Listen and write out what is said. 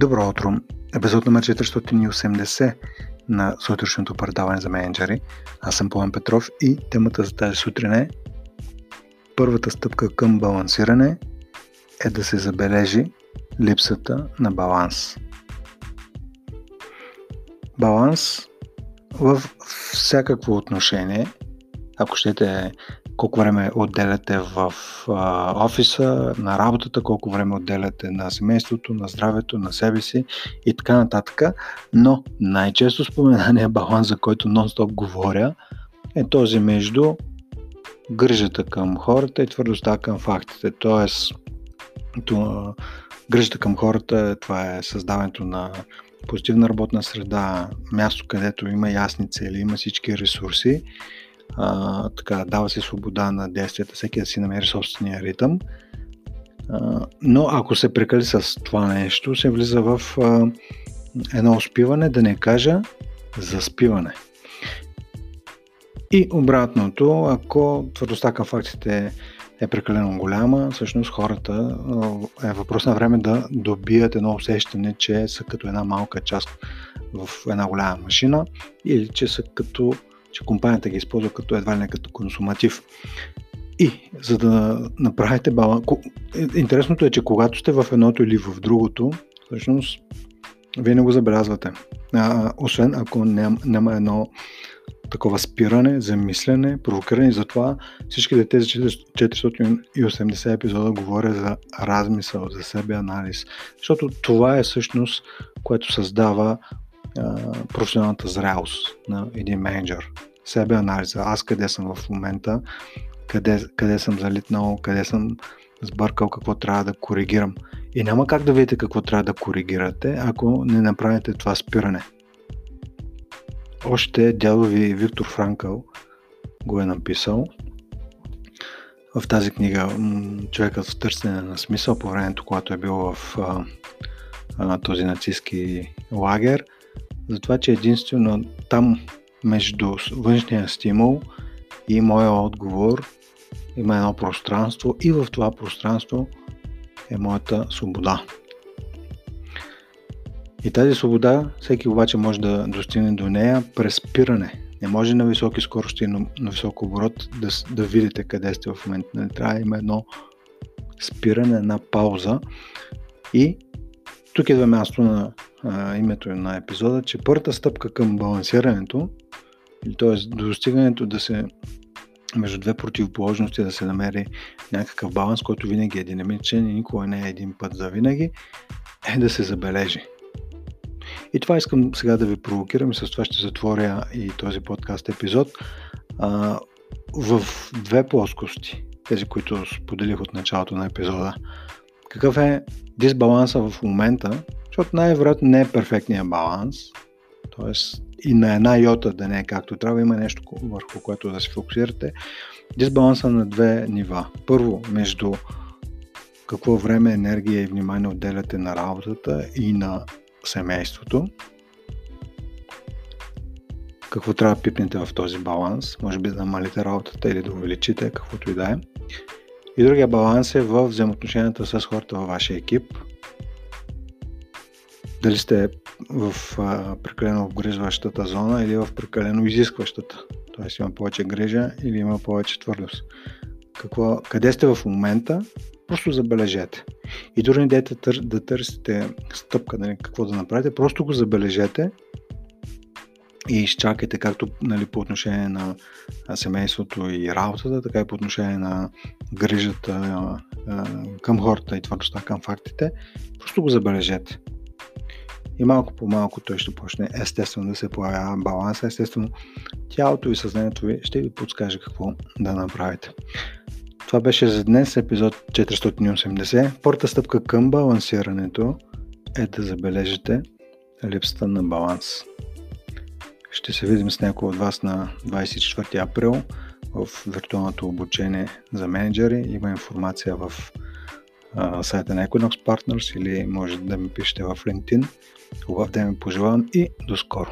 Добро утро! Епизод номер 480 на сутрешното предаване за менеджери. Аз съм Пламен Петров и темата за тази сутрин е Първата стъпка към балансиране е да се забележи липсата на баланс. Баланс в всякакво отношение, ако щете колко време отделяте в а, офиса, на работата, колко време отделяте на семейството, на здравето, на себе си и така нататък. Но най-често споменания баланс, за който нон-стоп говоря, е този между грижата към хората и твърдостта към фактите. Тоест, това, грижата към хората, това е създаването на позитивна работна среда, място, където има ясни цели, има всички ресурси а, така, дава се свобода на действията, всеки да си намери собствения ритъм. А, но ако се прекали с това нещо, се влиза в а, едно успиване, да не кажа заспиване. И обратното, ако твърдостта към фактите е прекалено голяма, всъщност хората е въпрос на време да добият едно усещане, че са като една малка част в една голяма машина или че са като че компанията ги използва като едва не като консуматив. И за да направите баланс... Интересното е, че когато сте в едното или в другото, всъщност вие не го забелязвате. А, освен ако няма, няма едно такова спиране, замислене, провокиране. Затова всичките тези 480 епизода говоря за размисъл, за себе анализ. Защото това е всъщност, което създава професионалната зрялост на един менеджер. Себе анализа. Аз къде съм в момента, къде, къде съм залитнал, къде съм сбъркал, какво трябва да коригирам. И няма как да видите какво трябва да коригирате, ако не направите това спиране. Още дядо ви Виктор Франкъл го е написал в тази книга Човекът в търсене на смисъл по времето, когато е бил в а, а, този нацистски лагер – за това, че единствено там между външния стимул и моя отговор има едно пространство и в това пространство е моята свобода. И тази свобода всеки обаче може да достигне до нея през спиране. Не може на високи скорости, но на висок оборот да, да видите къде сте в момента. Не трябва да има едно спиране, една пауза. И тук идва място на а, името на епизода, че първата стъпка към балансирането, т.е. до достигането да се между две противоположности да се намери някакъв баланс, който винаги е динамичен и никога не е един път за винаги, е да се забележи. И това искам сега да ви провокирам и с това ще затворя и този подкаст епизод а, в две плоскости, тези, които споделих от началото на епизода. Какъв е дисбаланса в момента защото най-вероятно не е перфектният баланс, т.е. и на една йота да не е както трябва, има нещо върху което да се фокусирате. Дисбаланса на две нива. Първо, между какво време, енергия и внимание отделяте на работата и на семейството. Какво трябва да пипнете в този баланс? Може би да намалите работата или да увеличите, каквото и да е. И другия баланс е в взаимоотношенията с хората във вашия екип – дали сте в а, прекалено обгрижващата зона или в прекалено изискващата. Тоест има повече грижа или има повече твърдост. Какво, къде сте в момента, просто забележете. И дори не дайте да търсите стъпка, нали, какво да направите, просто го забележете и изчакайте както нали, по отношение на семейството и работата, така и по отношение на грижата към хората и твърдостта към фактите. Просто го забележете. И малко по малко той ще почне естествено да се появява баланс. Естествено, тялото и съзнанието ви ще ви подскаже какво да направите. Това беше за днес епизод 480. Първата стъпка към балансирането е да забележите липсата на баланс. Ще се видим с някой от вас на 24 април в виртуалното обучение за менеджери. Има информация в сайта на Equinox Partners или може да ми пишете в LinkedIn. Хубав ден ми пожелавам и до скоро!